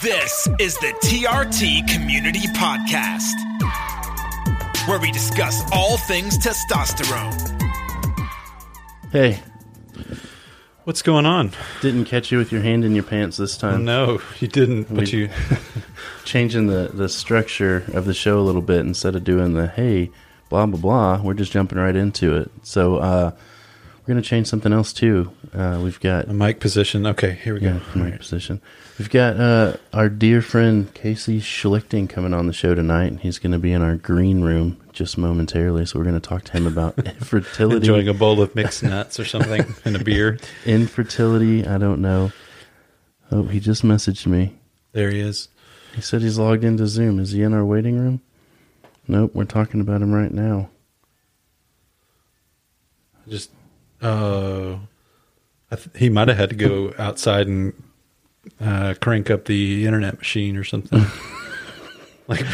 This is the TRT Community Podcast, where we discuss all things testosterone. Hey, What's going on? didn't catch you with your hand in your pants this time. No, you didn't. But you, Changing the, the structure of the show a little bit instead of doing the hey, blah, blah, blah. We're just jumping right into it. So uh, we're going to change something else too. Uh, we've got a mic position. Okay, here we yeah, go. my position. We've got uh, our dear friend Casey Schlichting coming on the show tonight. He's going to be in our green room just momentarily. So we're going to talk to him about infertility. Enjoying a bowl of mixed nuts or something and a beer. infertility. I don't know. Oh, he just messaged me. There he is. He said he's logged into Zoom. Is he in our waiting room? Nope, we're talking about him right now. Just, uh, I th- he might have had to go outside and uh, crank up the internet machine or something. like,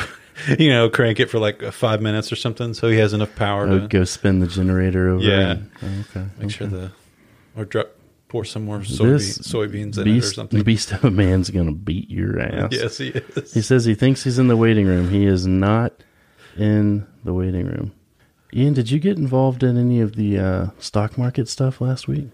you know, crank it for like uh, five minutes or something, so he has enough power Oh, to go spin the generator over. Yeah. and- oh, okay. make sure the or dro- pour some more soybean, soybeans in it or something. The beast of a man's gonna beat your ass. Yes, he is. He says he thinks he's in the waiting room. He is not in the waiting room. Ian, did you get involved in any of the uh, stock market stuff last week?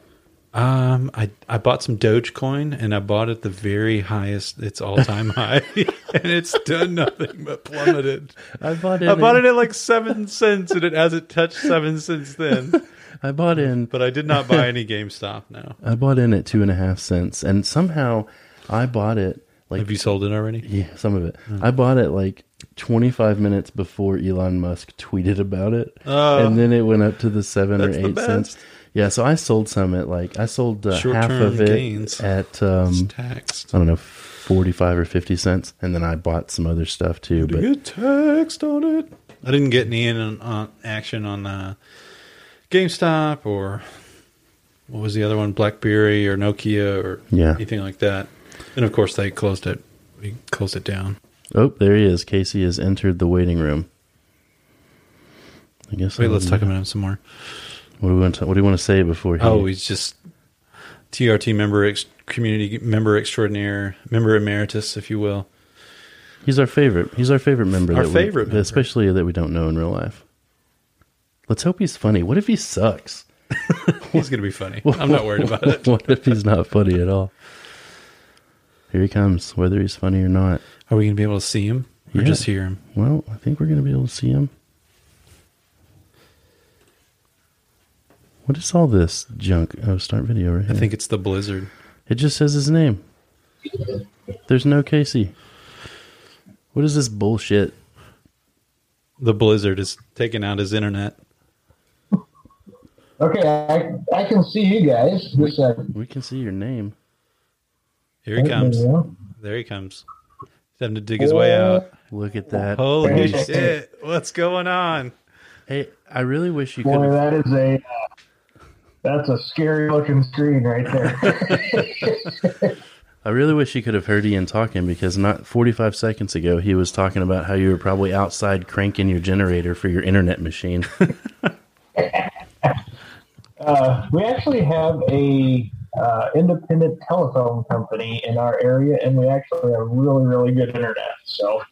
Um, I I bought some Dogecoin and I bought at the very highest its all time high, and it's done nothing but plummeted. I bought in. I bought it at like seven cents, and it hasn't touched seven since then. I bought in. But I did not buy any GameStop. Now, I bought in at two and a half cents, and somehow I bought it like have you sold it already? Yeah, some of it. I bought it like 25 minutes before Elon Musk tweeted about it, Oh. and then it went up to the seven or eight cents. Yeah, so I sold some at like I sold uh, half of it gains. at um, taxed. I don't know 45 or 50 cents, and then I bought some other stuff too. Did But you get taxed on it? I didn't get any in on, on action on uh, GameStop or what was the other one, BlackBerry or Nokia or Yeah. anything like that. And of course, they closed it. We closed it down. Oh, there he is. Casey has entered the waiting room. I guess. Wait, I'll- let's talk about him some more. What do we want to? What do you want to say before? He, Oh, he's just TRT member, ex- community member extraordinaire, member emeritus, if you will. He's our favorite. He's our favorite member. Our that we- favorite member. especially that we don't know in real life. Let's hope he's funny. What if he sucks? He's going to be funny. I'm not worried about it. what if he's not funny at all? Here he comes, whether he's funny or not. Are we going to be able to see him or Yeah. just hear him? Well, I think we're going to be able to see him. What is all this junk? Oh, start video right I here. think it's the blizzard. it just says his name. There's no Casey. What is this bullshit? The blizzard is taking out his internet. Okay, I, I can see you guys. Just a second. We can see your name. Here he comes. There he comes. He's having to dig his way out. Look at that. Holy shit. What's going on? Hey, I really wish you Boy, could. that is a uh, that's a scary looking screen right there. I really wish you could have heard Ian talking because not 45 seconds ago he was talking about how you were probably outside cranking your generator for your internet machine. uh, we actually have a uh, independent telephone company in our area, and we actually have really really good internet. So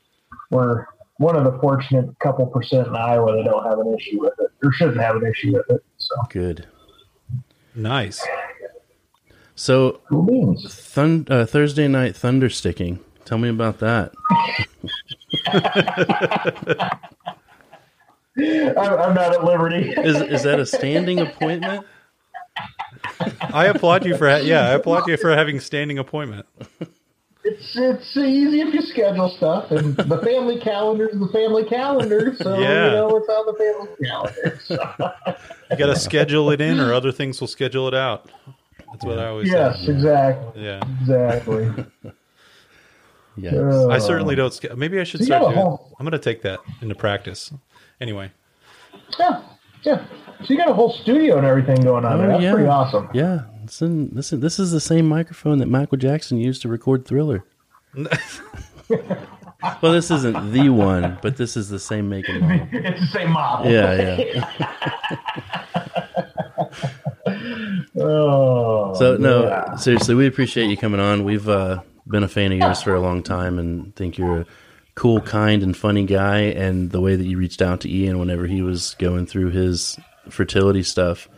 we're one of the fortunate couple percent in Iowa that don't have an issue with it, or shouldn't have an issue with it. So Good. Nice. So cool thun- uh, Thursday night thunder sticking. Tell me about that. I'm, I'm not at liberty. Is is that a standing appointment? I applaud you for ha- yeah, I applaud you for having standing appointment. It's it's easy if you schedule stuff, and the family calendar is the family calendar, so Yeah. you know it's on the family calendar. So. You got to schedule it in, or other things will schedule it out. That's what I always say. yes, say. exactly, Yeah, exactly. Yikes. Uh, I certainly don't. Ske- Maybe I should start doing. whole- I'm going to take that into practice. Anyway, Yeah, yeah. So you got a whole studio and everything going on there. Oh, That's yeah. pretty awesome. Yeah, it's in, this, is, this is the same microphone that Michael Jackson used to record Thriller. well, this isn't the one, but this is the same make and model. It's the same model. Yeah, yeah. Oh, So no, yeah. seriously, we appreciate you coming on. We've uh, been a fan of yours for a long time, and think you're a cool, kind, and funny guy. And the way that you reached out to Ian whenever he was going through his fertility stuff,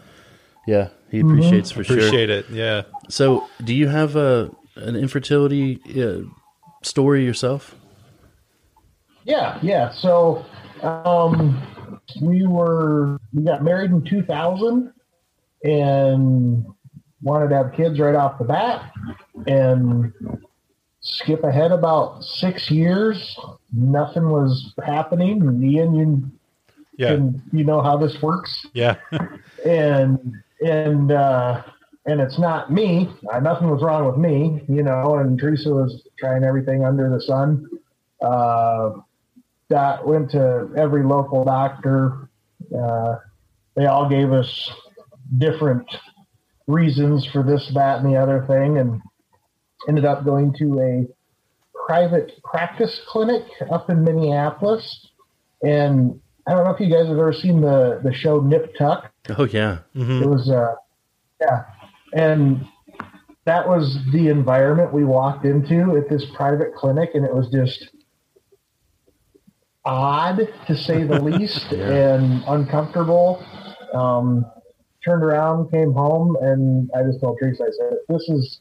yeah, he appreciates for sure. Appreciate it. Yeah. So, do you have a an infertility uh, story yourself? Yeah, yeah. So um, we were we got married in 2000 and wanted to have kids right off the bat and skip ahead about six years. Nothing was happening. Ian, you Yeah. can you know how this works? Yeah. and and uh and it's not me uh, nothing was wrong with me you know and teresa was trying everything under the sun uh that went to every local doctor uh they all gave us different reasons for this that and the other thing and ended up going to a private practice clinic up in minneapolis and i don't know if you guys have ever seen the the show nip tuck. Oh yeah, Mhm. it was uh yeah. And that was the environment we walked into at this private clinic and it was just odd to say the least and uncomfortable. Um turned around came home and i just told teresa i said this is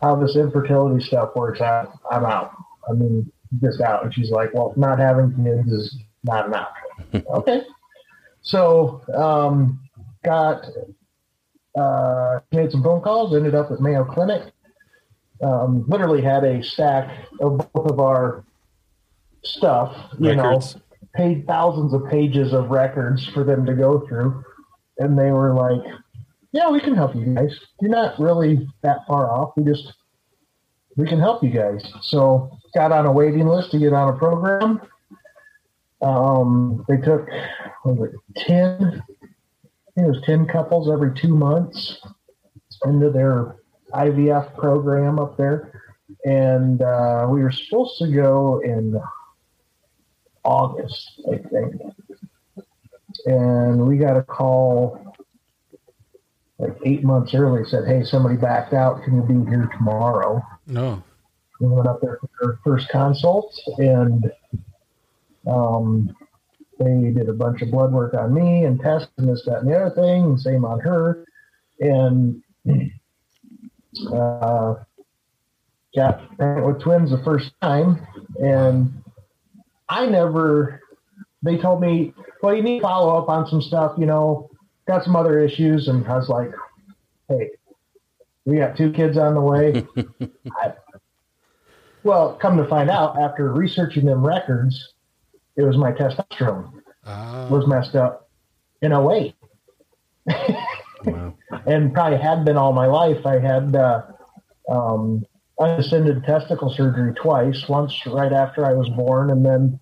how this infertility stuff works out. I'm out. I mean just out. And she's like well not having kids is not an option okay so um got uh, made some phone calls, ended up at Mayo Clinic. Um, literally had a stack of both of our stuff, you Records. know, paid thousands of pages of records for them to go through. And they were like, yeah, we can help you guys. You're not really that far off. We just, we can help you guys. So got on a waiting list to get on a program. Um, they took, was it, 10 I think it was 10 couples every two months into their IVF program up there. And uh, we were supposed to go in August, I think. And we got a call like eight months early, said, Hey, somebody backed out. Can you be here tomorrow? No. we went up there for our first consult and um, they did a bunch of blood work on me and tests and this, that, and the other thing, and same on her. And uh, got pregnant with twins the first time. And I never, they told me, well, you need to follow up on some stuff, you know, got some other issues. And I was like, hey, we got two kids on the way. I, well, come to find out, after researching them records, it was my testosterone Ah. was messed up in 08 wow. and probably had been all my life. I had uh, um, undescended testicle surgery twice, once right after I was born, and then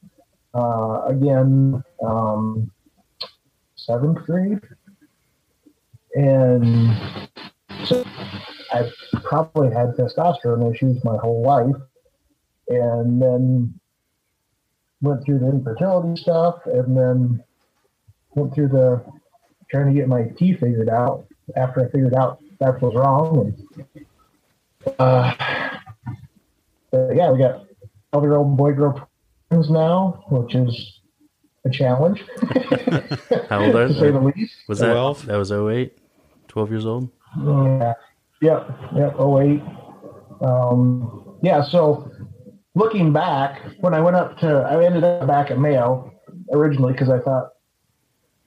uh, again um, seventh grade. And so I probably had testosterone issues my whole life, and then went through the infertility stuff, and then went through the trying to get my T figured out after I figured out that was wrong. And uh, but yeah, we got 12 year old boy girl twins now, which is a challenge. How old are they? to say the least. Was that 12? that was 08? 12 years old? Yeah. Yep. Yep. 08. Um, yeah. So looking back, when I went up to, I ended up back at Mayo originally because I thought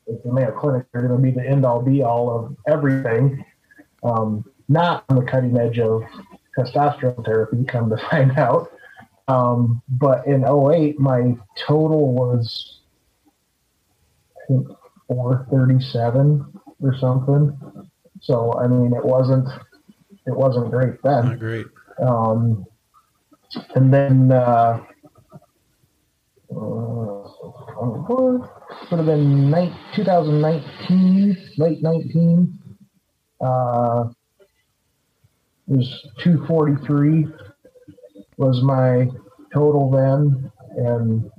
at the Mayo Clinic they're going to be the end all be all of everything. Um, not on the cutting edge of testosterone therapy, come to find out. Um, but in 08, my total was, I think, 437 or something. So I mean, it wasn't it wasn't great then. Not great. Um, and then uh, uh, would have been nine, 2019, late 19. Uh, it was 243 was my total then, and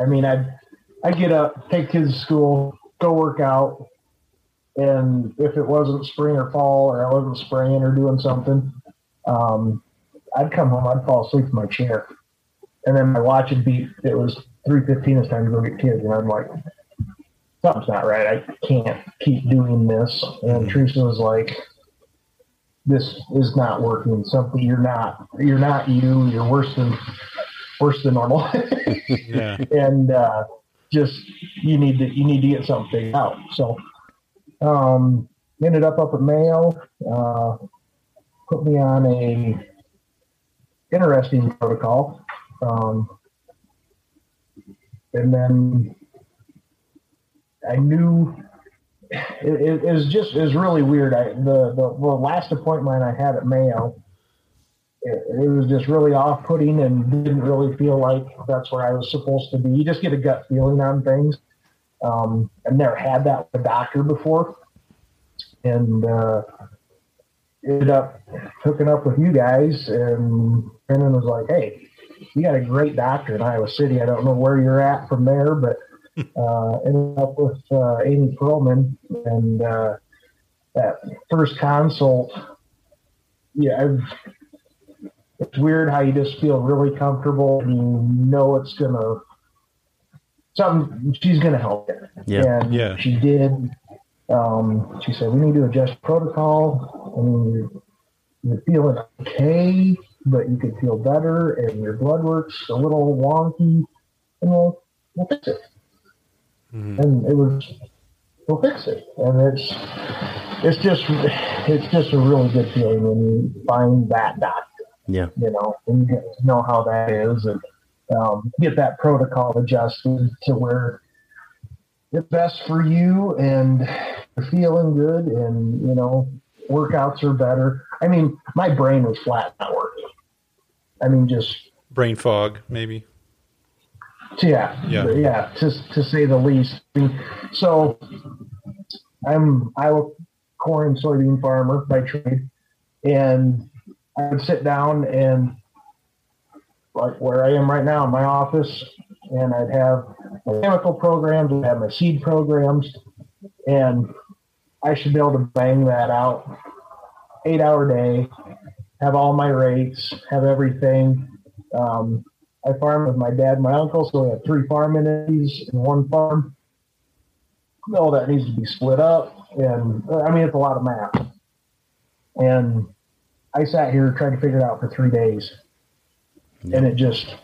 I mean, I'd I get up, take kids to school, go work out, and if it wasn't spring or fall, or I wasn't spraying or doing something, um, I'd come home, I'd fall asleep in my chair, and then my watch would beep. It was three fifteen. It's time to go get kids, and I'm like, something's not right. I can't keep doing this. And Teresa was like, this is not working. Something you're not. You're not you. You're worse than worse than normal. Yeah. and uh, just you need to you need to get something out. So um, ended up up at Mayo. Uh, put me on a interesting protocol, um, and then I knew it, it, it was just it was really weird. I the, the the last appointment I had at Mayo it, it was just really off putting and didn't really feel like that's where I was supposed to be. You just get a gut feeling on things. Um, I've never had that with a doctor before. And uh, ended up hooking up with you guys. And Brendan was like, hey, you got a great doctor in Iowa City. I don't know where you're at from there, but uh, ended up with uh, Amy Perlman. And uh, that first consult, yeah, I've it's weird how you just feel really comfortable and you know it's gonna something she's gonna help you. Yeah. And Yeah. she did. Um, she said we need to adjust protocol. I mean, you're, you're feeling okay, but you could feel better, and your blood work's a little wonky, and we'll we'll fix it. And it was we'll fix it, and it's it's just it's just a really good feeling when you find that doctor Yeah. you know, and you get to know how that is and um, get that protocol adjusted to where it's best for you and you're feeling good and, you know, workouts are better. I mean, my brain was flat not working. I mean, just, Brain fog, maybe. yeah, Yeah. yeah, to, to say the least. So I'm Iowa corn and soybean farmer by trade, and I would sit down and like where I am right now in my office, and I'd have my chemical programs, I'd have my seed programs, and I should be able to bang that out eight hour day, have all my rates, have everything. Um, I farm with my dad and my uncle, so we have three farm entities in one farm. All that needs to be split up, and I mean it's a lot of math. And I sat here trying to figure it out for three days, and it just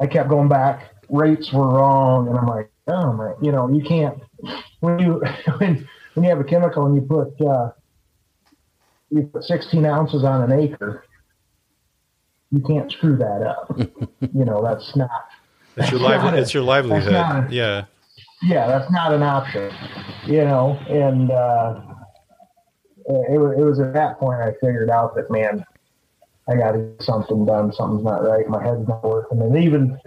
I kept going back. Rates were wrong, and I'm like, oh my, you know, you can't when you when when you have a chemical and you put uh, you put 16 ounces on an acre, you can't screw that up. you know, that's not. It's your That's not lively. it. It's your livelihood. not it. Yeah. Yeah, that's not an option. You know, and uh, it, wa- it was at that point I figured out that man, I got to get something done. Something's not right. My head's not working. And even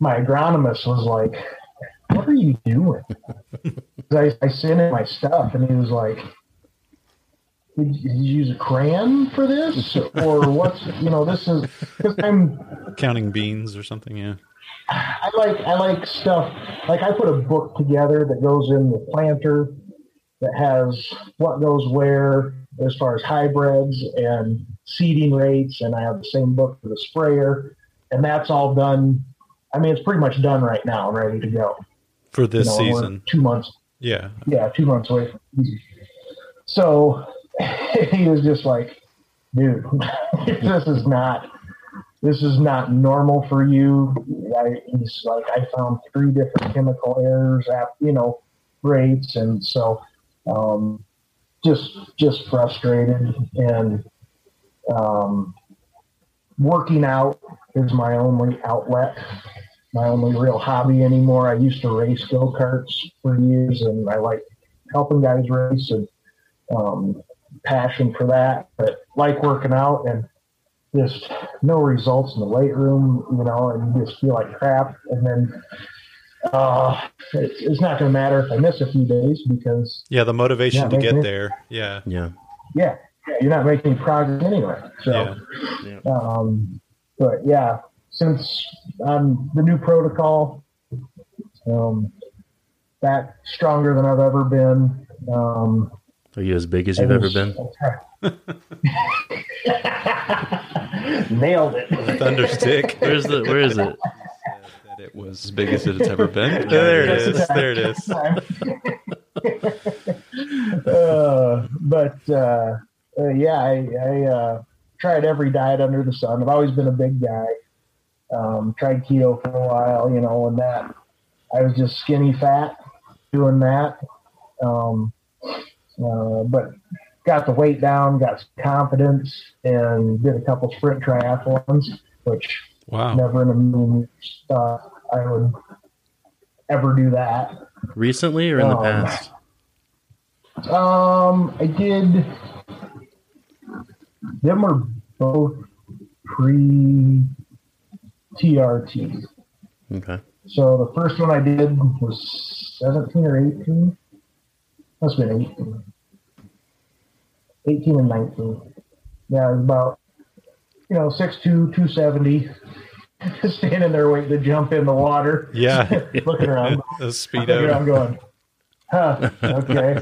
my agronomist was like, "What are you doing?" I, I sent him my stuff, and he was like, "Did, did you use a crayon for this, or what's you know this is?" Because I'm Counting beans or something. Yeah. I like I like stuff like I put a book together that goes in the planter that has what goes where as far as hybrids and seeding rates, and I have the same book for the sprayer, and that's all done. I mean, it's pretty much done right now, and ready to go. For this You know, season. two months Yeah. yeah, two months away. from. So he was just like, dude, this is not this is not normal for you. I, he's like, I found three different chemical errors at you know rates, and so um, just just frustrated and um, working out is my only outlet my only real hobby anymore. I used to race go karts for years, and I like helping guys race and um, passion for that. But like working out and just no results in the weight room, you know, and you just feel like crap. And then uh, it's, it's not going to matter if I miss a few days because Yeah. The motivation Yeah, to get it- there. Yeah. Yeah. yeah, yeah, you're not making progress anyway. So. Yeah. Um, but yeah, since um, the new protocol, um, back stronger than I've ever been. Um, Are you as big as you've I ever been? Nailed it. Thunderstick. Where's the? Where is it? that it was as big as it's ever been. There it is. There it is. uh, but uh, uh, yeah, I, I uh, tried every diet under the sun. I've always been a big guy. Um, tried keto for a while, you know, and that I was just skinny fat doing that. Um, uh, but got the weight down, got some confidence, and did a couple sprint triathlons, which Wow. never in a million years thought I would ever do that. Recently or in the Um, past? Um, I did. Them were both pre TRT. Okay. So the first one I did was 17 or 18. Must have been 18. 18 and 19. Yeah, it was about, you know, 6'2, 270. Standing there waiting to jump in the water. Yeah. Looking around. A I'm going, huh, okay.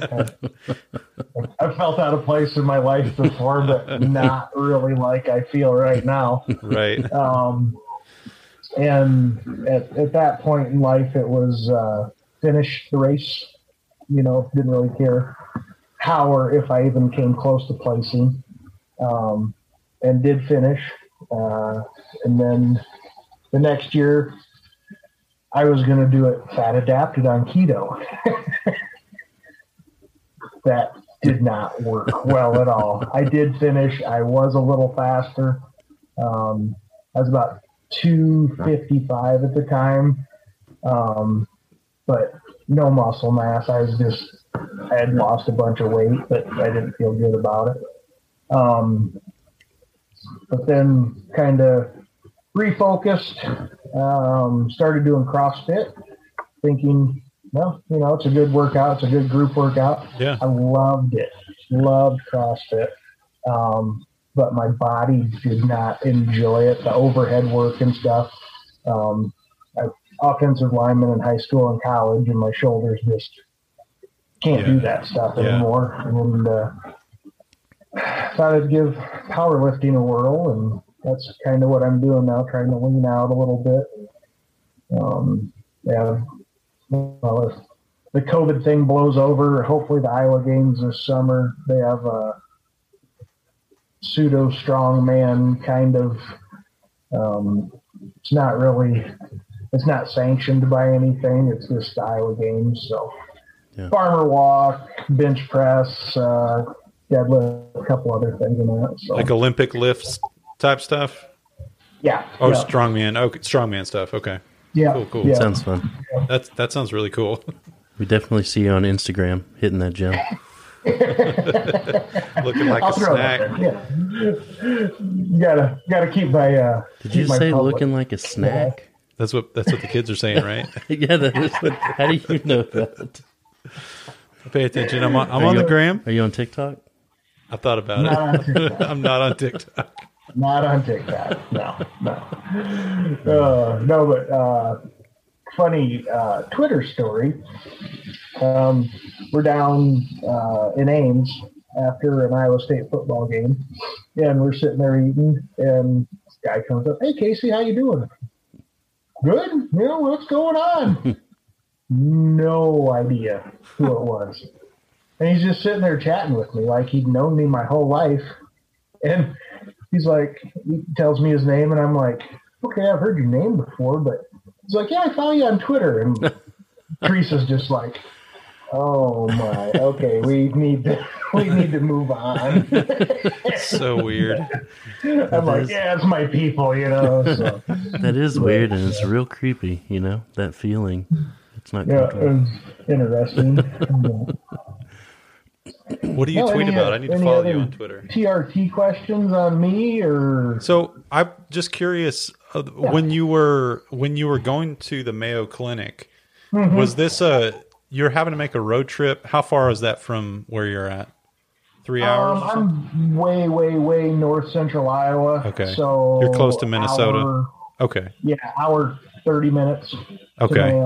I've felt out of place in my life before, but not really like I feel right now. Right. Um, and at, at that point in life, it was uh, finish the race. You know, didn't really care how or if I even came close to placing. Um, and did finish. Uh, and then the next year, I was going to do it fat adapted on keto. that did not work well at all. I did finish. I was a little faster. Um, I was about 255 at the time, um, but no muscle mass. I was just, I had lost a bunch of weight, but I didn't feel good about it. Um, but then kind of refocused, um, started doing CrossFit, thinking, well, you know, it's a good workout. It's a good group workout. Yeah. I loved it. Loved CrossFit. Um, but my body did not enjoy it. The overhead work and stuff. Um, I offensive lineman in high school and college, and my shoulders just can't do that stuff Yeah. anymore. And uh, thought I'd give powerlifting a whirl, and that's kind of what I'm doing now, trying to lean out a little bit. Um, yeah, well, if the COVID thing blows over, hopefully the Iowa games this summer, they have a pseudo strongman kind of. Um, it's not really, it's not sanctioned by anything. It's just Iowa games. So, Yeah. farmer walk, bench press, uh, deadlift, a couple other things in that. So, Like Olympic lifts type stuff. yeah, Oh, yeah, strongman. Okay, strongman stuff. Okay, yeah, cool, cool. yeah. Sounds fun. that's that sounds really cool. We definitely see you on Instagram hitting that gym. Looking like I'll a throw snack. it there. Yeah. gotta gotta keep my. Uh, Did keep you say public- looking like a snack? That's what that's what the kids are saying, right? yeah, that is what. How do you know that? Pay attention. I'm on, I'm on you- the gram. Are you on TikTok? I thought about Not it. I'm not on TikTok. Not on TikTok. No, no, uh, no. But uh, funny uh, Twitter story. Um, we're down uh, in Ames after an Iowa State football game, and we're sitting there eating, and this guy comes up, "Hey Casey, how you doing?" Good. You know what's going on? no idea who it was, and he's just sitting there chatting with me like he'd known me my whole life, and he's like, he tells me his name, and I'm like, okay, I've heard your name before, but he's like, yeah, I follow you on Twitter, and Teresa's just like, oh my, okay, we need to, we need to move on. So weird. I'm like, is- yeah, it's my people, you know. So That is weird and it's real creepy. You know that feeling. It's not. yeah, it comfortable. was interesting. What do you No, tweet any, about? I need to follow you on Twitter. TRT questions on me or So I'm just curious. Uh, When you were when you were going to the Mayo Clinic, Mm-hmm. was this a you're having to make a road trip? How far is that from where you're at? Three hours. Um. I'm way, way, way north central Iowa. Okay. So You're close to Minnesota. hour- okay. yeah, hour thirty minutes. Okay.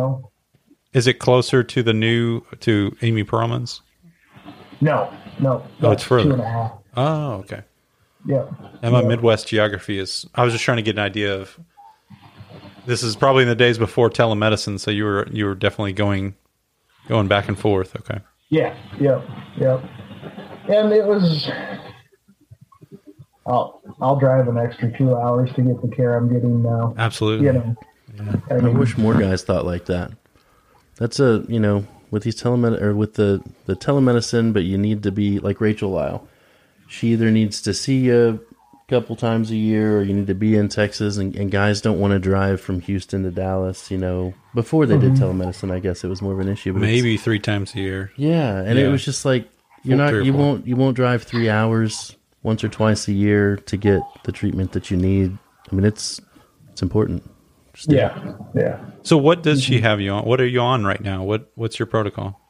Is it closer to the new to Amy Perlman's? No, no. Oh, it's that's further. Two and a half. Oh, okay. Yeah. And my Yeah. Midwest geography is. I was just trying to get an idea of. This is probably in the days before telemedicine, so you were you were definitely going going back and forth. Okay. Yeah, yep, yep. And it was. I'll I'll drive an extra two hours to get the care I'm getting now. Absolutely. You know. I I mean, wish more guys thought like that. That's a you know with these telemed or with the the telemedicine, but you need to be like Rachel Lyle. She either needs to see you a couple times a year, or you need to be in Texas, and, and guys don't want to drive from Houston to Dallas. You know, before they did mm-hmm. telemedicine, I guess it was more of an issue. But Maybe three times a year. yeah, and it was just like you're Four- not you won't you won't drive three hours once or twice a year to get the treatment that you need. I mean, it's it's important. Yeah, yeah. So what does she have you on? What are you on right now? What what's your protocol?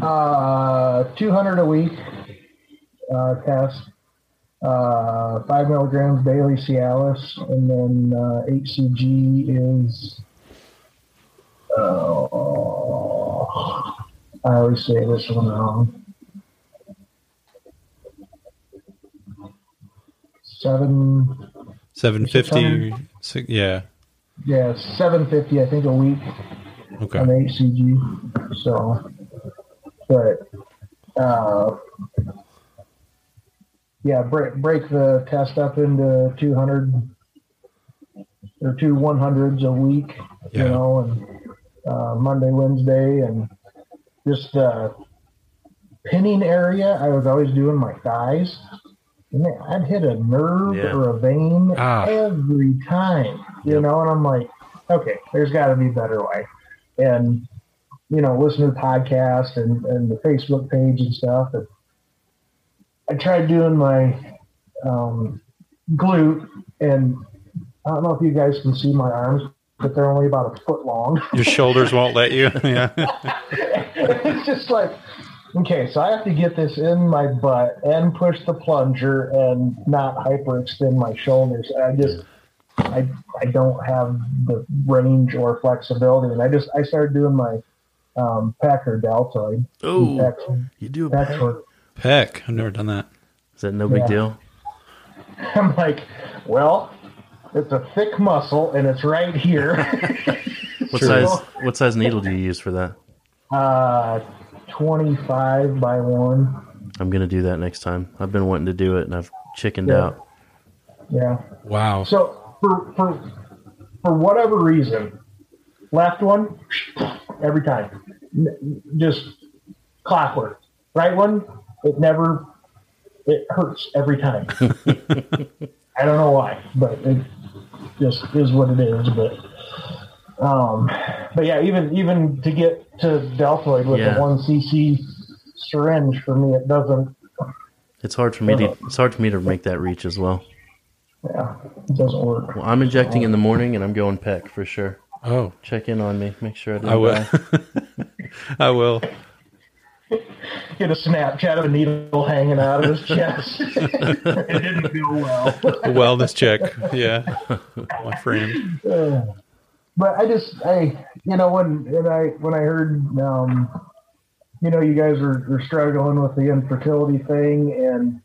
Uh, two hundred a week uh, test. Uh, five milligrams daily Cialis, and then uh, HCG is. Uh, I always say this one wrong. Seven, Seven fifty. Yeah. Yeah, seven fifty. I think a week. Okay. on HCG. So, but uh, yeah, break break the test up into two hundred or two one hundreds a week. Yeah. You know, and uh, Monday, Wednesday, and just uh, pinning area. I was always doing my thighs. Man, I'd hit a nerve Yeah. or a vein Ah. every time, you Yep. know, and I'm like, okay, there's got to be a better way and you know listen to the podcast and, and the facebook page and stuff and i tried doing my um, glute and i don't know if you guys can see my arms but they're only about a foot long Your shoulders won't let you. Yeah. it's just like okay so i have to get this in my butt and push the plunger and not hyperextend my shoulders i just I, I don't have the range or flexibility and i just i started doing my um, pec or deltoid Oh, pec, you do a pec pec? Peck. I've never done that. Is that no big Yeah. deal? i'm like well it's a thick muscle and it's right here What True. size what size needle do you use for that? uh 25 by 1 I'm gonna do that next time. I've been wanting to do it and I've chickened Yeah. out. yeah Wow. So for for for whatever reason, left one every time, just clockwork. Right one, it never, it hurts every time. I don't know why, but it just is what it is. But um, but yeah, even even to get to deltoid with Yeah. a one cc syringe for me, it doesn't. It's hard for me to it's hard for me to make that reach as well. Yeah, it doesn't work. Well, I'm injecting in the morning and I'm going pec for sure. Oh, Check in on me. Make sure I didn't I will. die. I will. Get a Snapchat of a needle hanging out of his chest. it didn't feel well. A wellness check. Yeah. My friend. but I just, I, you know, when and I when I heard, um, you know, you guys were, were struggling with the infertility thing and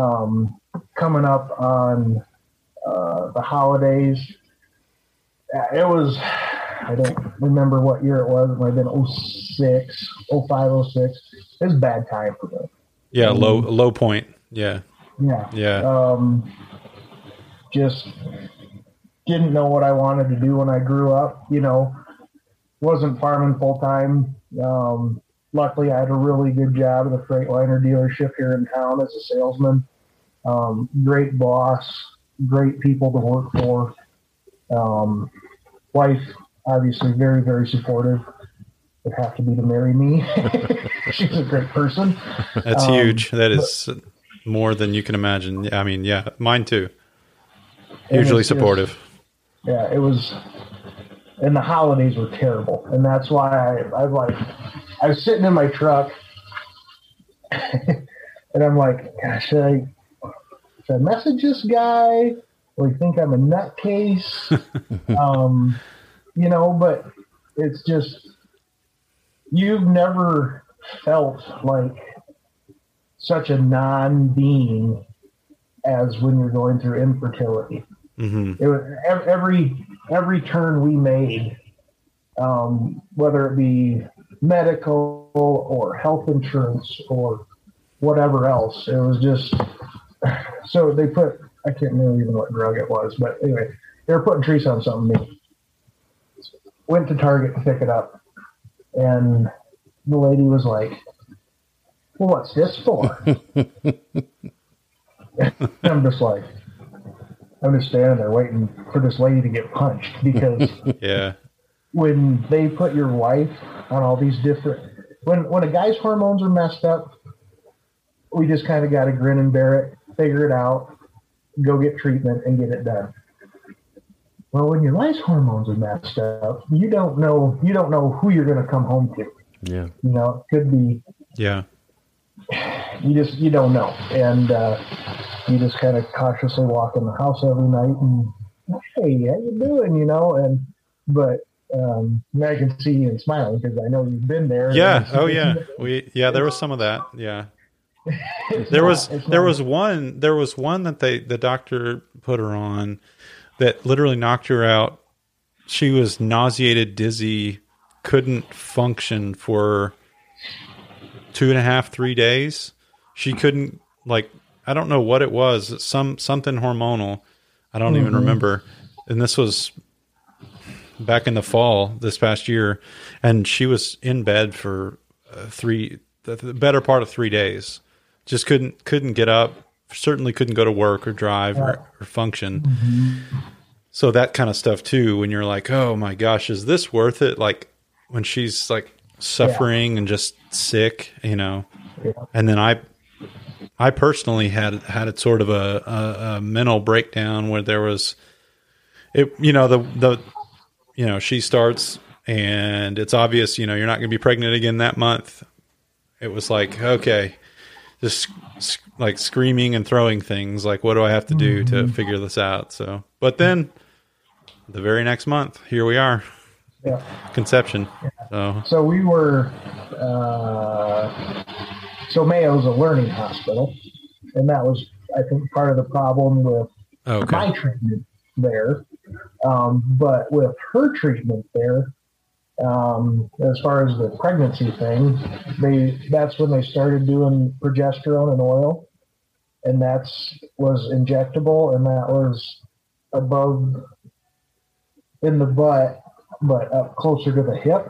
um, coming up on the holidays, it was. I don't remember what year it was. It might have been 06, 05, 06. It was a bad time for me. Yeah. Low low point. Yeah. Yeah. Yeah. um, just didn't know what I wanted to do when I grew up. You know, wasn't farming full time. Um, luckily, I had a really good job at a Freightliner dealership here in town as a salesman. Um, great boss, great people to work for. Um, wife, obviously, very very supportive. Would have to be to marry me. She's a great person. That's um, huge. That is more than you can imagine. Yeah, I mean, yeah, mine too. Hugely it's just- supportive. yeah, it was, and the holidays were terrible, and that's why I, I like, I was sitting in my truck, and I'm like, gosh, should I, should I message this guy? Or he think I'm a nutcase? um, you know, but it's just, you've never felt like such a non-being as when you're going through infertility. Mm-hmm. It was every every turn we made, um, whether it be medical or health insurance or whatever else, it was just so they put I can't remember even what drug it was, but anyway, they were putting trees on something. Went to Target to pick it up, and the lady was like, "Well, what's this for?" I'm just like, I'm just standing there waiting for this lady to get punched because Yeah. when they put your wife on all these different when when a guy's hormones are messed up, we just kind of got to grin and bear it, figure it out, go get treatment, and get it done. Well, when your wife's hormones are messed up, you don't know you don't know who you're going to come home to. Yeah. You know, it could be Yeah. you just you don't know, and uh, you just kind of cautiously walk in the house every night and hey, how you doing? You know, and but um, I can see you smiling because I know you've been there. Yeah. Oh, yeah. We yeah. There was some of that. Yeah. There not- was there not- was one there was one that they the doctor put her on that literally knocked her out. She was nauseated, dizzy, couldn't function for two and a half, three days. She couldn't like I don't know what it was, some something hormonal. I don't even remember. And this was back in the fall this past year, and she was in bed for uh, three the, the better part of three days. Just couldn't couldn't get up. Certainly couldn't go to work or drive or, or function. Mm-hmm. So that kind of stuff too. When you're like, oh my gosh, is this worth it? Like when she's like suffering and just sick, you know. Yeah. And then I, I personally had had it sort of a, a, a mental breakdown where there was, it you know the the, you know she starts and it's obvious you know you're not going to be pregnant again that month. It was like okay, just sc- like screaming and throwing things like what do I have to do to figure this out? So, but then the very next month, here we are, Yeah. conception. So So we were, uh, so Mayo's a learning hospital, and that was, I think, part of the problem with okay, my treatment there. Um, but with her treatment there, um, as far as the pregnancy thing, they that's when they started doing progesterone and oil, and that's was injectable, and that was above in the butt, but up closer to the hip.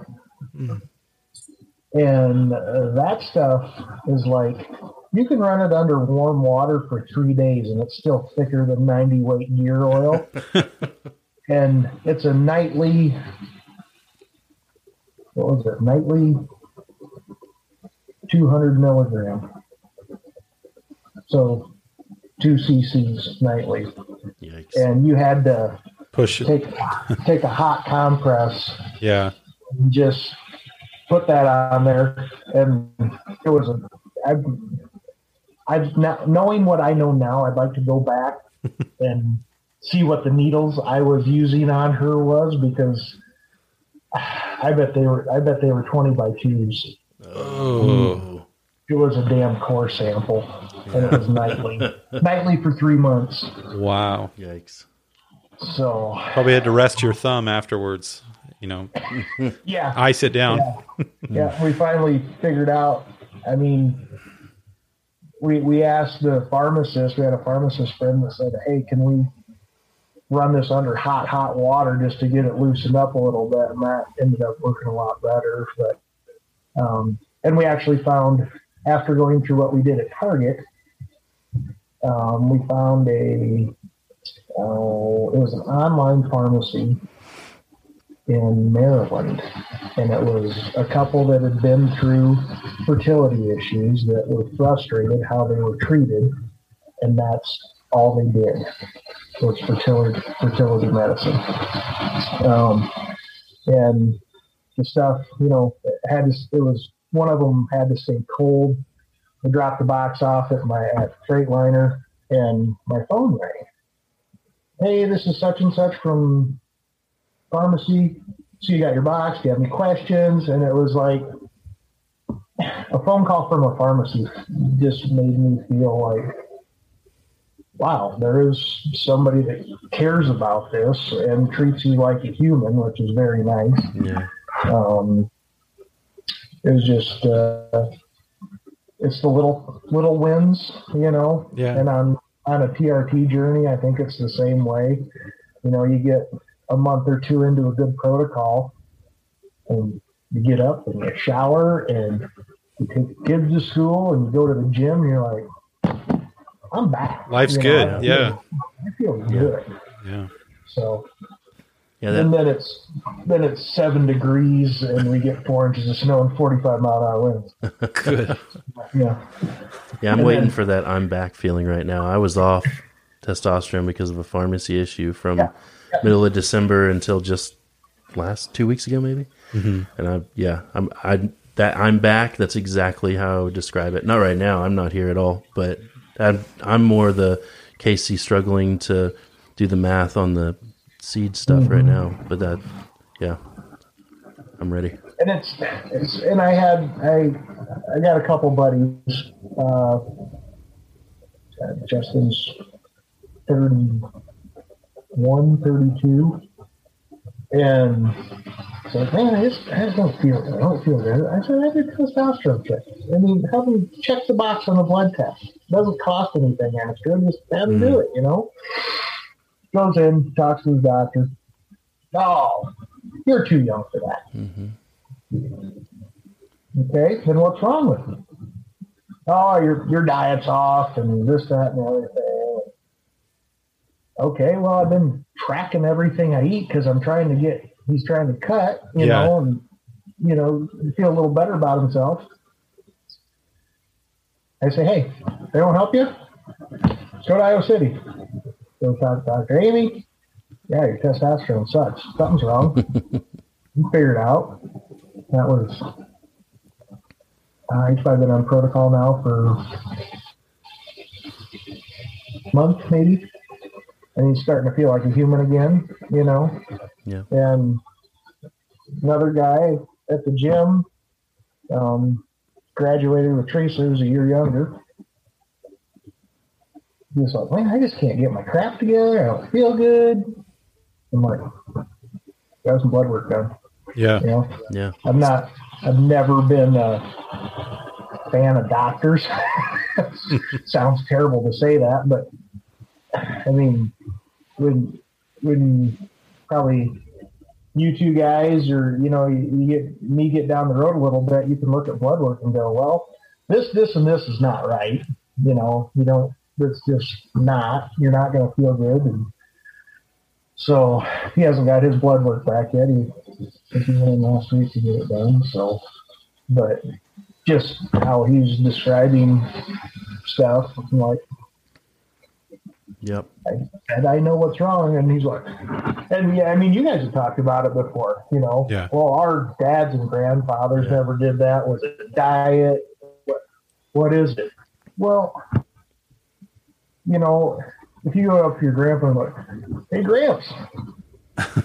Mm. And uh, that stuff is like you can run it under warm water for three days, and it's still thicker than 90 weight gear oil. and it's a nightly, what was it? Nightly 200 milligram. So two cc's nightly. Yikes. And you had to push it. take, take a hot compress Yeah, and just put that on there. And it was a, I've, I've not, knowing what I know now, I'd like to go back and see what the needles I was using on her was because I bet they were, I bet they were 20 by twos. Oh, It was a damn core sample and it was nightly, nightly for three months. wow. Yikes. So Probably had to rest your thumb afterwards. You know, yeah, ice it down. yeah, we finally figured out. I mean, we we asked the pharmacist. We had a pharmacist friend that said, "Hey, can we run this under hot, hot water just to get it loosened up a little bit?" And that ended up working a lot better. But um, and we actually found after going through what we did at Target, um, we found a oh, it was an online pharmacy in Maryland, and it was a couple that had been through fertility issues that were frustrated how they were treated, and that's all they did was fertility fertility medicine. Um, and the stuff, you know, had to. It was one of them had to stay cold. I dropped the box off at my at Freightliner, and my phone rang. Hey, this is such and such from pharmacy. So you got your box. Do you have any questions? And it was like a phone call from a pharmacy just made me feel like, wow, there is somebody that cares about this and treats you like a human, which is very nice. Yeah. Um, it was just, uh, it's the little little wins, you know. Yeah. And on on a TRT journey, I think it's the same way. You know, you get a month or two into a good protocol, and you get up and you shower and you take the kids to school and you go to the gym and you're like, I'm back. Life's You know, good. I Yeah. I feel good. Yeah. So Yeah. and then it's then it's seven degrees and we get four inches of snow and 45 mile an hour winds. Good. Yeah. yeah. I'm and waiting then- for that I'm back feeling right now. I was off testosterone because of a pharmacy issue from Yeah. middle of December until just last two weeks ago, maybe. Mm-hmm. And I, yeah, I'm, I, that I'm back. That's exactly how I would describe it. Not right now. I'm not here at all, but I'm, I'm more the Casey struggling to do the math on the seed stuff right now. But that, yeah, I'm ready. And it's, it's and I had I I got a couple buddies. Uh, uh, Justin's 31, 32. And so, man, I just, I just don't feel I don't feel good. I said, I did testosterone check. I mean, have them check the box on the blood test. Doesn't cost anything extra. Just have them do mm. it, you know? Goes in, talks to the doctor. Oh, you're too young for that. Mm-hmm. Okay, then what's wrong with you? Oh, your your diet's off and this, that, and the other thing. Okay, well, I've been tracking everything I eat because I'm trying to get. He's trying to cut, you Yeah. know, and you know, feel a little better about himself. I say, hey, they won't help you. Let's go to Iowa City. Go talk to Dr. Amy. Yeah, your testosterone sucks. Something's wrong. you figure it out. That was uh, he's probably been on protocol now for a month, maybe. And he's starting to feel like a human again, you know. Yeah. And another guy at the gym um, graduated with Teresa, who's a year younger. He was like, man, I just can't get my crap together. I don't feel good. I'm like, got some blood work done. Yeah. You know, Yeah. I'm not. I've never been a fan of doctors. Sounds terrible to say that, but I mean, when when probably you two guys, or you know, you, you get me get down the road a little bit, you can look at blood work and go, well, this, this, and this is not right. You know, you don't. It's just not. You're not going to feel good. And so he hasn't got his blood work back yet. He I he went in last week to get it done. So, but just how he's describing stuff, like, Yep. I, and I know what's wrong. And he's like, and yeah, I mean, you guys have talked about it before, you know. Yeah. Well, our dads and grandfathers never did that. Was it diet? What, what is it? Well, you know, if you go up to your grandpa and like, hey, Gramps,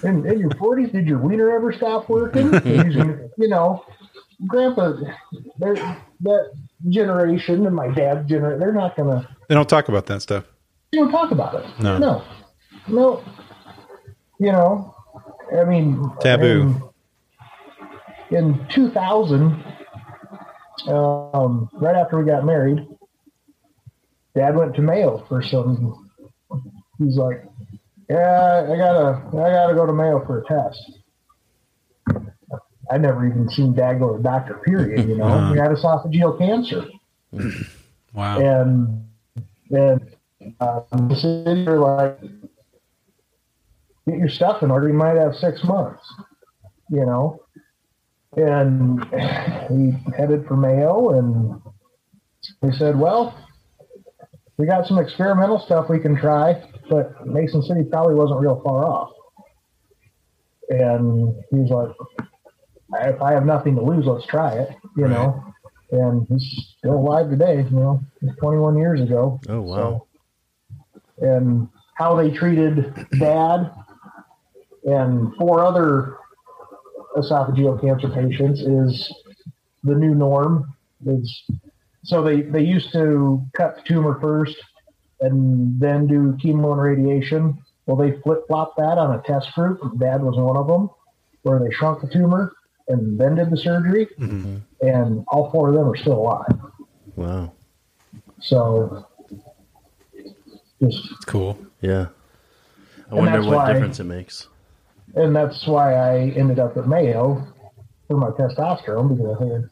in, in your 40s, did your wiener ever stop working? And he's gonna- you know, Grandpa, that generation and my dad's generation, they're not going to They don't talk about that stuff. You don't talk about it. No. No. No. You know, I mean, Taboo. In, in 2000, um, right after we got married, Dad went to Mayo for some. He's like, "Yeah, I gotta, I gotta go to Mayo for a test." I never even seen Dad go to the doctor. Period. You know, Uh-huh. he had esophageal cancer Wow. and and um, city are like, get your stuff in order. You might have six months, you know. And he headed for Mayo, and they said, well, we got some experimental stuff we can try, but Mason City probably wasn't real far off. And he's like, if I have nothing to lose, let's try it, you know. And he's still alive today, you know, 21 years ago. Oh wow. So, and how they treated dad and four other esophageal cancer patients is the new norm Is so they they used to cut the tumor first and then do chemo and radiation. Well, they flip flopped that on a test group. Dad was one of them, where they shrunk the tumor and then did the surgery, mm-hmm. and all four of them are still alive. Wow. So, It's cool. Yeah. I And wonder what why- difference it makes. and that's why I ended up at Mayo for my testosterone because I figured,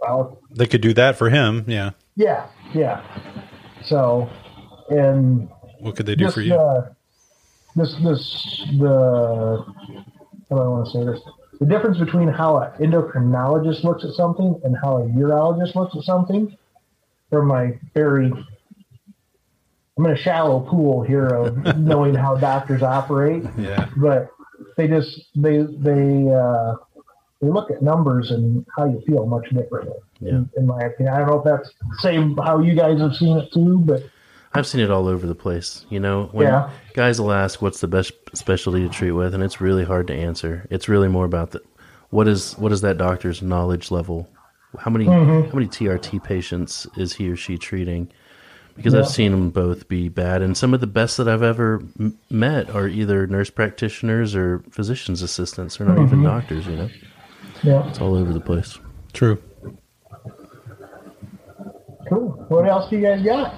well, They could do that for him. Yeah. yeah, yeah. So, and What could they do just for you? uh, this this the how do I want to say this? The difference between how an endocrinologist looks at something and how a urologist looks at something, from my very I'm in a shallow pool here of knowing how doctors operate, yeah. but they just they they uh, they look at numbers and how you feel much differently. Yeah. In, in my opinion, I don't know if that's the same how you guys have seen it too, but I've seen it all over the place. You know, when Yeah. guys will ask what's the best specialty to treat with, and it's really hard to answer. It's really more about the what is what is that doctor's knowledge level? How many Mm-hmm. how many TRT patients is he or she treating? Because Yeah. I've seen them both be bad, and some of the best that I've ever m- met are either nurse practitioners or physicians assistants. They're not Mm-hmm. even doctors. You know, yeah. it's all over the place. True. Cool. What else do you guys got?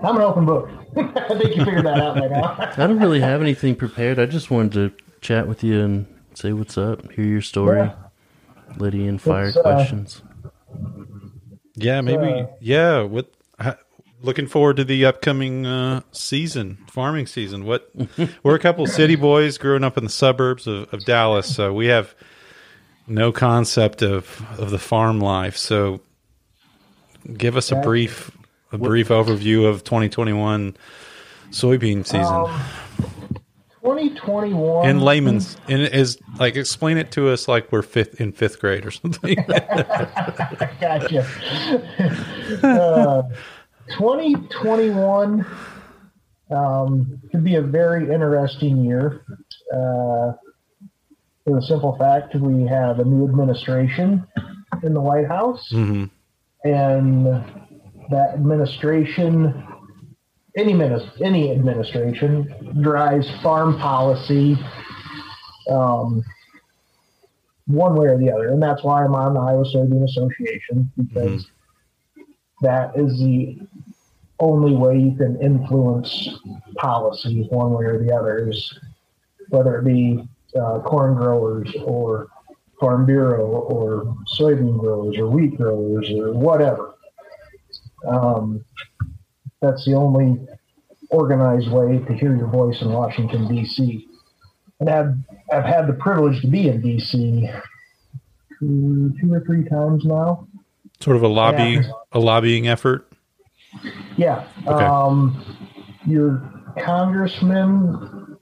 I'm an open book. I think you figured that out by now. I don't really have anything prepared. I just wanted to chat with you and say what's up, hear your story, Yeah. Lydia, and fire uh, questions. Yeah, maybe. uh, yeah, what? Looking forward to the upcoming uh, season, farming season. What? we're a couple city boys growing up in the suburbs of, of Dallas, so we have no concept of of the farm life. So, give us a brief a brief overview of 2021 soybean season Um, 2021. in layman's. And is like explain it to us like we're fifth in fifth grade or something. gotcha. uh, 2021 um, could be a very interesting year. Uh, for the simple fact we have a new administration in the White House, Mhm. and that administration, any any administration, drives farm policy. Um, one way or the other. And that's why I'm on the Iowa Soybean Association because that is the only way you can influence policy one way or the other is whether it be uh, corn growers or farm bureau or soybean growers or wheat growers or whatever. Um, that's the only organized way to hear your voice in Washington D.C. And I've I've had the privilege to be in D.C. two, two or three times now. sort of a lobby Yeah. A lobbying effort. Yeah. Okay. Um, your congressmen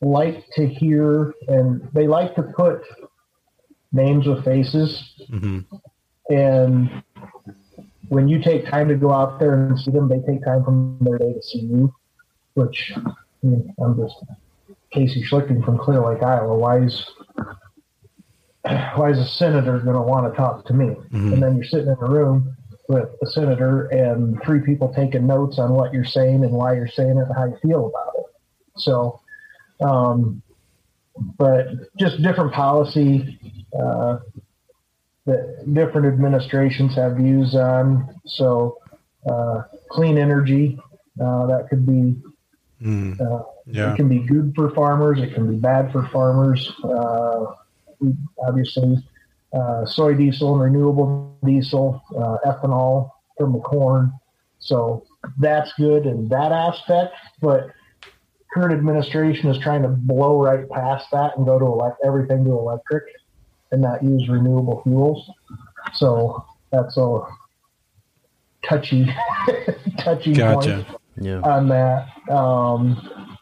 like to hear, and they like to put names with faces. hmm And when you take time to go out there and see them, they take time from their day to see you. Which I mean, I'm just Casey Schlichting from Clear Lake, Iowa. Why is why is a senator going to want to talk to me? And then you're sitting in a room with a senator and three people taking notes on what you're saying and why you're saying it and how you feel about it. So, um, but just different policy uh, that different administrations have views on. So, uh, clean energy uh, that could be Mm. uh, Yeah. it can be good for farmers. It can be bad for farmers. Uh, we- obviously, uh, soy diesel and renewable diesel, uh, ethanol from the corn. So that's good in that aspect. But current administration is trying to blow right past that and go to elect everything to electric and not use renewable fuels. So that's a touchy, touchy Gotcha. point Yeah. on that. Um,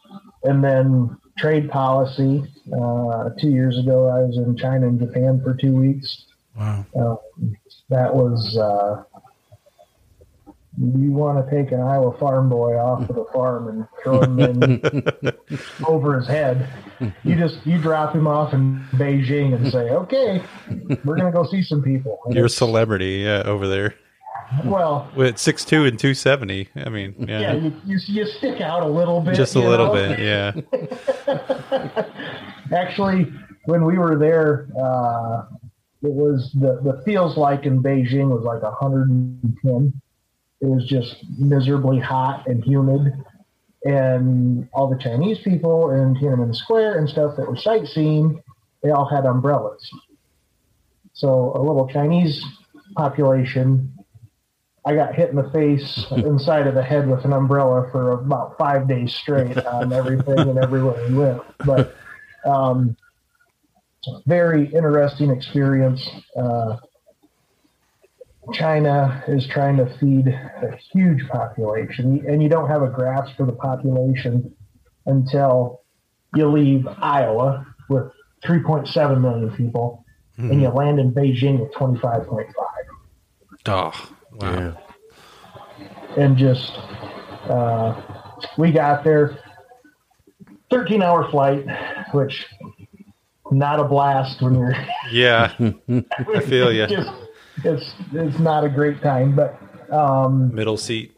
and then trade policy. Uh, two years ago, I was in China and Japan for two weeks. Wow. Um, that was. Uh, you want to take an Iowa farm boy off of the farm and throw him in over his head. You just you drop him off in Beijing and say, "Okay, we're gonna go see some people." And You're a celebrity, yeah, over there. well, with six two and two seventy. I mean, yeah, yeah, you, you, you stick out a little bit. just a little know? bit. Yeah. Actually, when we were there, uh, it was the, the feels like in Beijing was like 110. It was just miserably hot and humid. And all the Chinese people in Tiananmen Square and stuff that were sightseeing, they all had umbrellas. So a little Chinese population, I got hit in the face inside of the head with an umbrella for about five days straight on everything and everywhere we went. But um, very interesting experience. Uh, China is trying to feed a huge population, and you don't have a grasp for the population until you leave Iowa with 3.7 million people, and you land in Beijing with 25.5, Oh, wow. Yeah. and just uh, we got there, 13 hour flight, which not a blast when you're Yeah, I feel. Just, it's it's not a great time, but um, middle seat.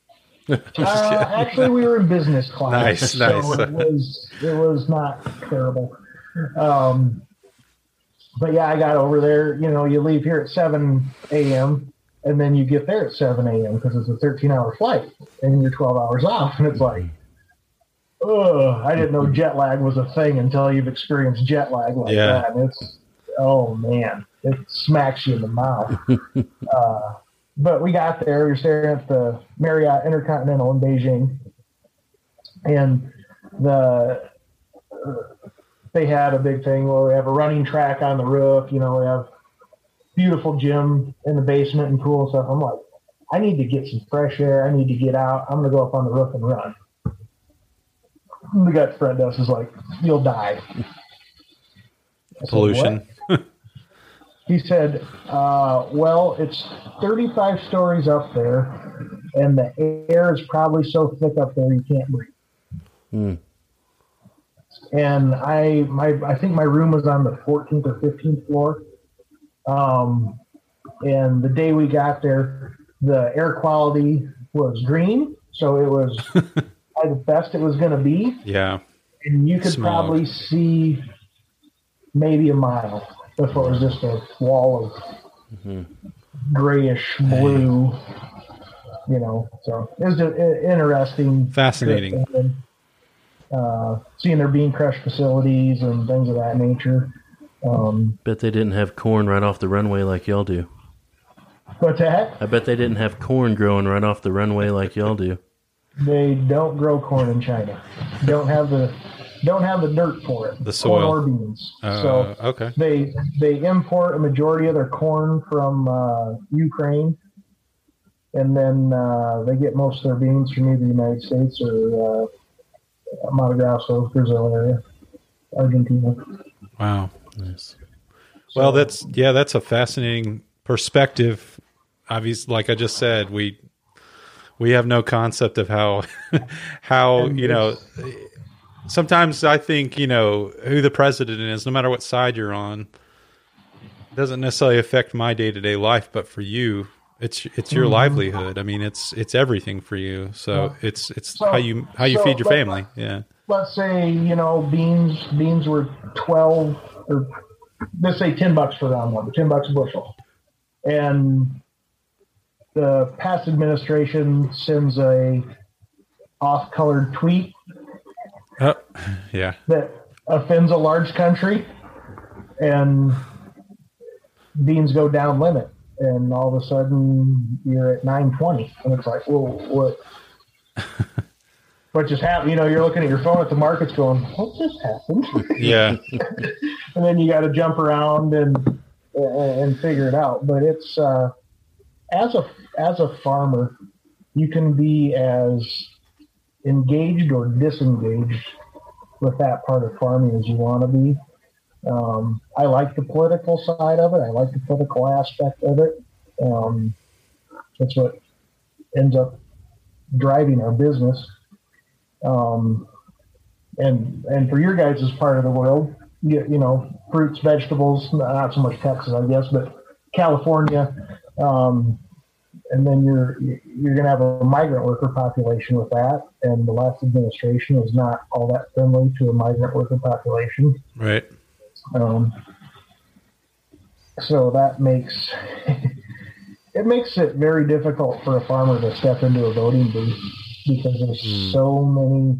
uh, actually we were in business class. Nice, so nice. It was it was not terrible. Um, but yeah, I got over there. You know, you leave here at seven a.m. and then you get there at seven a.m. because it's a thirteen-hour flight, and you're twelve hours off, and it's like. Ugh, I didn't know jet lag was a thing until you've experienced jet lag like Yeah. that. It's oh man, it smacks you in the mouth. uh, but we got there. We were staring at the Marriott Intercontinental in Beijing, and the uh, they had a big thing where we have a running track on the roof. You know, we have beautiful gym in the basement and pool and stuff. I'm like, I need to get some fresh air. I need to get out. I'm gonna go up on the roof and run. The gut Fred Dust is like, you'll die. Said, Pollution. He said, uh, well, it's 35 stories up there, and the air is probably so thick up there you can't breathe. Hmm. And I, my, I think my room was on the 14th or 15th floor. Um, and the day we got there, the air quality was green, so it was probably the best it was going to be Yeah. and you could Smog. probably see maybe a mile if it was just a wall of grayish blue. You know, so it was a, a- interesting, Fascinating. and, Uh, seeing their bean crush facilities and things of that nature. Um, Bet they didn't have corn right off the runway like y'all do. but that I bet they didn't have corn growing right off the runway like y'all do. They don't grow corn in China. Don't have the don't have the dirt for it. The soil. or beans. Uh, so okay. they they import a majority of their corn from uh, Ukraine, and then uh, they get most of their beans from either the United States or uh, Mato Grosso, Brazil area, Argentina. Wow. Nice. Well, that's yeah, that's a fascinating perspective. Obviously, like I just said, we we have no concept of how how you know. Sometimes I think you know who the president is, no matter what side you're on, doesn't necessarily affect my day to day life. But for you, it's it's your Mhm. livelihood. I mean, it's it's everything for you. So Yeah. it's it's So- how you how you so feed your family. Yeah. Let's say you know beans beans were twelve or let's say ten bucks for round number, ten bucks a bushel, and the past administration sends a off-colored tweet Oh, yeah. that offends a large country and beans go down limit and all of a sudden you're at 920 and it's like well what what just happened you know you're looking at your phone at the markets going what just happened Yeah. and then you got to jump around and and figure it out but it's uh as a as a farmer you can be as engaged or disengaged with that part of farming as you want to be um, I like the political side of it. I like the political aspect of it. Um, that's what ends up driving our business. Um, and and for your guys' as part of the world, you, you know, fruits, vegetables, not so much Texas, I guess, but California, um, and then you're you're going to have a migrant worker population with that, and the last administration was not all that friendly to a migrant worker population. Right. Um, so that makes it makes it very difficult for a farmer to step into a voting booth because there's so many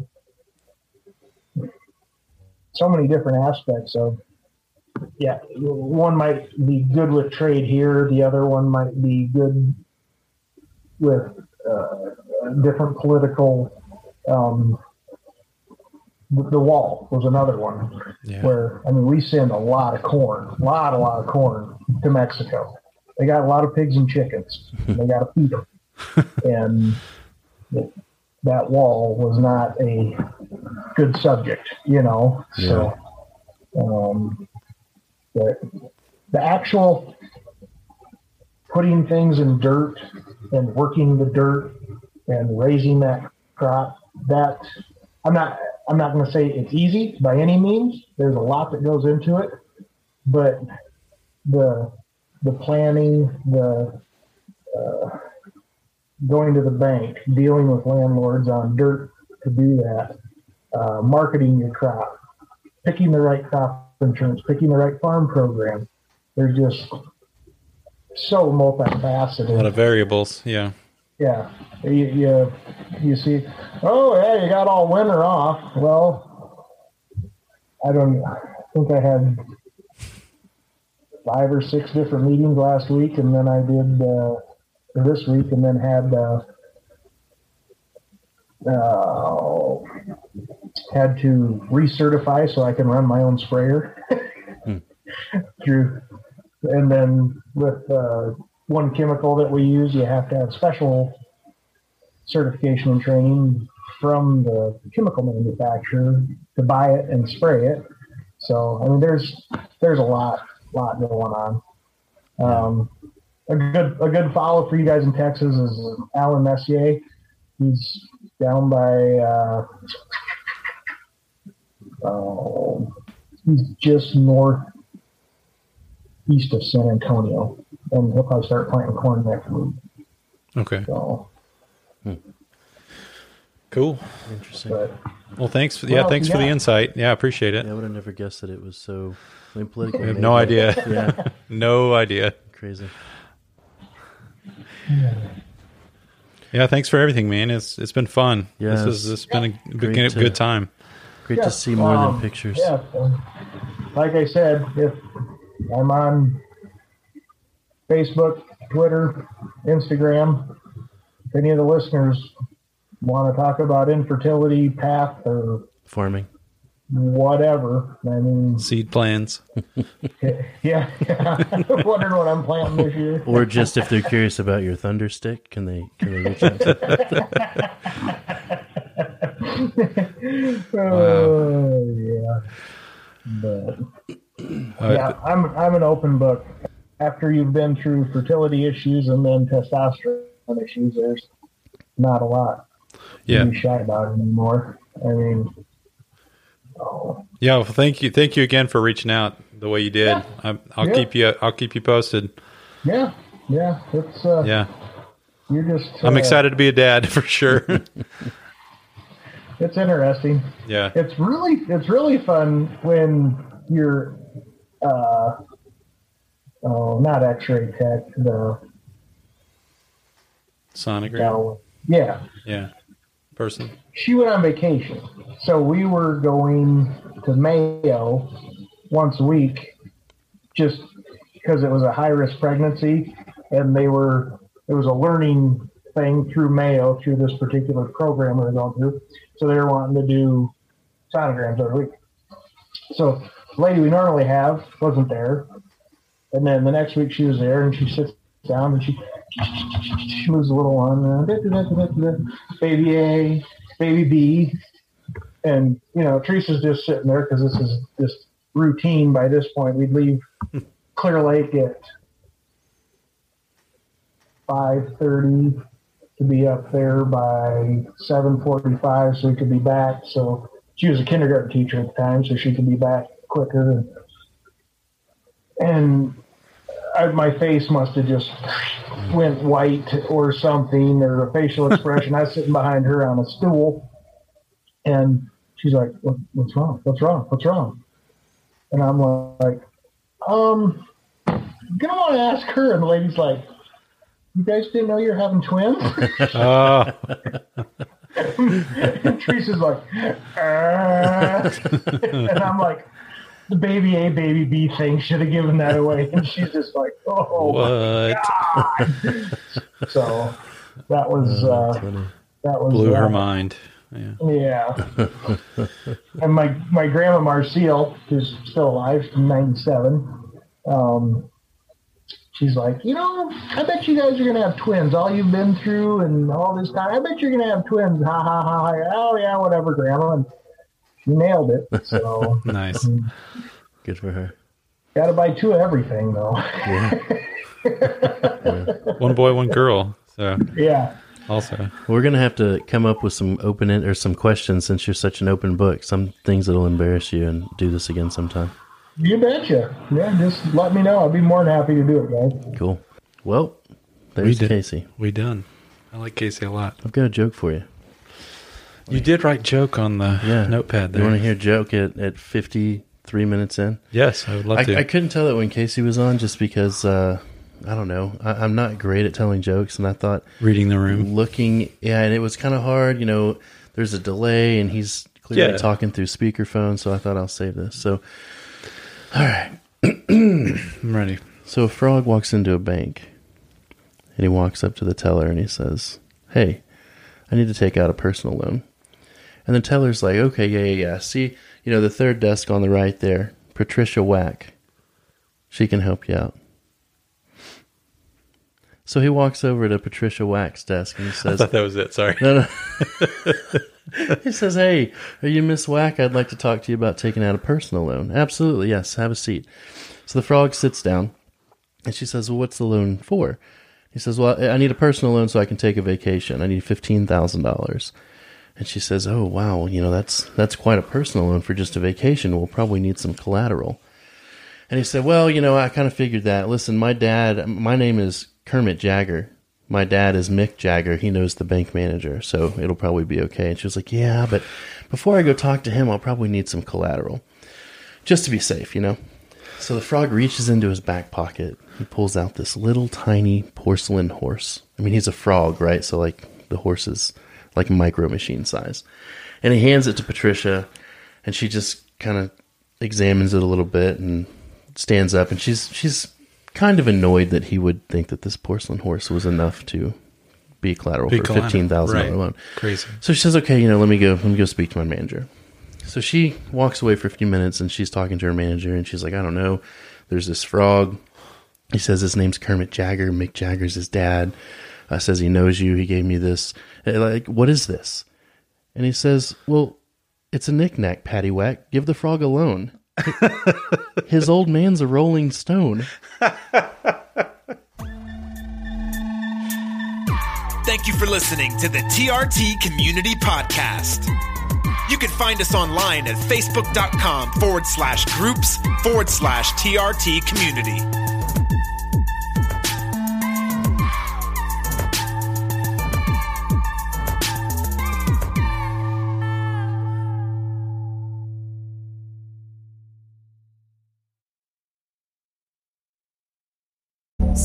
so many different aspects of yeah one might be good with trade here the other one might be good with uh, different political um, the wall was another one Yeah. where I mean we send a lot of corn, a lot, a lot of corn to Mexico. They got a lot of pigs and chickens. they got to feed them, and that wall was not a good subject, you know. So, um, but the actual putting things in dirt and working the dirt and raising that crop that I'm not I'm not going to say it's easy by any means. There's a lot that goes into it, but the the planning, the uh, going to the bank, dealing with landlords on dirt to do that, uh, marketing your crop, picking the right crop insurance, picking the right farm program. They're just so multifaceted. A lot of variables. Yeah. Yeah, you, you you see, oh yeah, you got all winter off. Well, I don't. I think I had five or six different meetings last week, and then I did uh, this week, and then had uh, uh, had to recertify so I can run my own sprayer through, and then with uh, one chemical that we use, you have to have special certification and training from the chemical manufacturer to buy it and spray it. So I mean, there's there's a lot lot going on. Um, a good a good follow for you guys in Texas is Alan Messier. He's down by uh, Um, he's just north east of San Antonio, and he'll probably start planting corn next week. Okay. So, hmm. Cool. Interesting. but Well, thanks. For, yeah, Well, thanks for the insight. Yeah, I appreciate it. Yeah, I would have never guessed that it was so. I mean, politically, I have no idea. Yeah, No idea. crazy. Yeah, thanks for everything, man. It's it's been fun. Yeah, this it's has been a, great been a to- good time. Great Yeah, to see more um, than pictures. Yeah. like I said, if I'm on Facebook, Twitter, Instagram, if any of the listeners want to talk about infertility path or Farming. whatever, I mean, Seed plans. yeah, yeah. wondering what I'm planting this year. Or just if they're curious about your thunder stick, can they can they reach out to Oh, yeah. But yeah, I'm I'm an open book. After you've been through fertility issues and then testosterone issues, there's not a lot Yeah. to be shy about anymore. I mean, oh, Yeah. Well, thank you. Thank you again for reaching out the way you did. I, I'll Yeah. keep you. I'll keep you posted. yeah, yeah, it's uh, Yeah. you're just. I'm uh, excited to be a dad for sure. It's interesting. yeah. It's really it's really fun when you're uh oh not X-ray tech the Sonogram. no, yeah Yeah. Person. she went on vacation. So we were going to Mayo once a week just because it was a high risk pregnancy and they were it was a learning thing through Mayo through this particular program we are going through. So they were wanting to do sonograms every week. So the lady we normally have wasn't there. And then the next week she was there and she sits down and she she moves a little one, uh, baby A, baby B, and you know Teresa's just sitting there because this is just routine. By this point, we'd leave Clear Lake at five thirty to be up there by seven forty-five, so we could be back. So she was a kindergarten teacher at the time, so she could be back quicker. And, I, my face must have just went white or something, or a facial expression. I was sitting behind her on a stool, and she's like, what, "What's wrong? What's wrong? What's wrong?" And I'm like, "Um, gonna want to ask her." And the lady's like, "You guys didn't know you're having twins?" Oh, and Teresa's like, "Uh," and I'm like, "The baby A, baby B thing should have given that away." And she's just like, "Oh." what? So that was uh, that was Blew uh, her mind. Yeah. Yeah. and my my grandma Marcille, who's still alive, she's ninety seven. Um, she's like, you know, I bet you guys are gonna have twins. All you've been through and all this time, I bet you're gonna have twins. Ha ha ha! ha. Oh yeah, whatever, grandma. And she nailed it. So Nice. Mm. Good for her. got to buy two of everything though. One boy, one girl. So yeah. also, We're gonna have to come up with some open or some questions since you're such an open book. Some things that'll embarrass you, and do this again sometime. You betcha. Yeah, just let me know. I'd be more than happy to do it, guys. Cool. Well, we there's did. Casey. We done. I like Casey a lot. I've got a joke for you. You did write joke on the Yeah, notepad there. You want to hear joke at at 53 minutes in? yes, I would love to. I, I couldn't tell that when Casey was on, just because uh, I don't know. I, I'm not great at telling jokes, and I thought Reading the room. looking, yeah, and it was kind of hard. You know, there's a delay, and he's clearly Yeah. talking through speakerphone. So I thought I'll save this. So, all right. I'm ready. So a frog walks into a bank and he walks up to the teller and he says, Hey, I need to take out a personal loan. And the teller's like, Okay, yeah, yeah, yeah. See, you know, the third desk on the right there, Patricia Wack. She can help you out. So he walks over to Patricia Wack's desk and he says, I thought that was it. Sorry. no, no. he says, "Hey, are you Miss Whack? I'd like to talk to you about taking out a personal loan." Absolutely, yes. Have a seat. So the frog sits down, and she says, "Well, what's the loan for?" He says, "Well, I need a personal loan so I can take a vacation. I need fifteen thousand dollars." And she says, "Oh, wow. You know that's that's quite a personal loan for just a vacation. We'll probably need some collateral." And he said, "Well, you know, I kind of figured that. Listen, my dad, my name is Kermit Jagger. My dad is Mick Jagger. He knows the bank manager, so it'll probably be okay." And she was like, "Yeah, but before I go talk to him, I'll probably need some collateral, just to be safe, you know." So the frog reaches into his back pocket. He pulls out this little tiny porcelain horse. I mean, he's a frog, right? So like the horse is like micro machine size. And he hands it to Patricia, and she just kind of examines it a little bit and stands up. And she's she's kind of annoyed that he would think that this porcelain horse was enough to be collateral Be for a collateral, fifteen thousand right. dollar loan. Crazy. So she says, "Okay, you know, let me go. Let me go speak to my manager." So she walks away for a few minutes, and she's talking to her manager, and she's like, "I don't know. There's this frog. He says his name's Kermit Jagger. Mick Jagger's his dad. Uh, says he knows you. He gave me this. Uh, Like, what is this?" And he says, "Well, it's a knickknack, paddywhack. Give the frog a loan. His old man's a rolling stone." Thank you for listening to the TRT Community Podcast. You can find us online at facebook.com forward slash groups forward slash TRT community.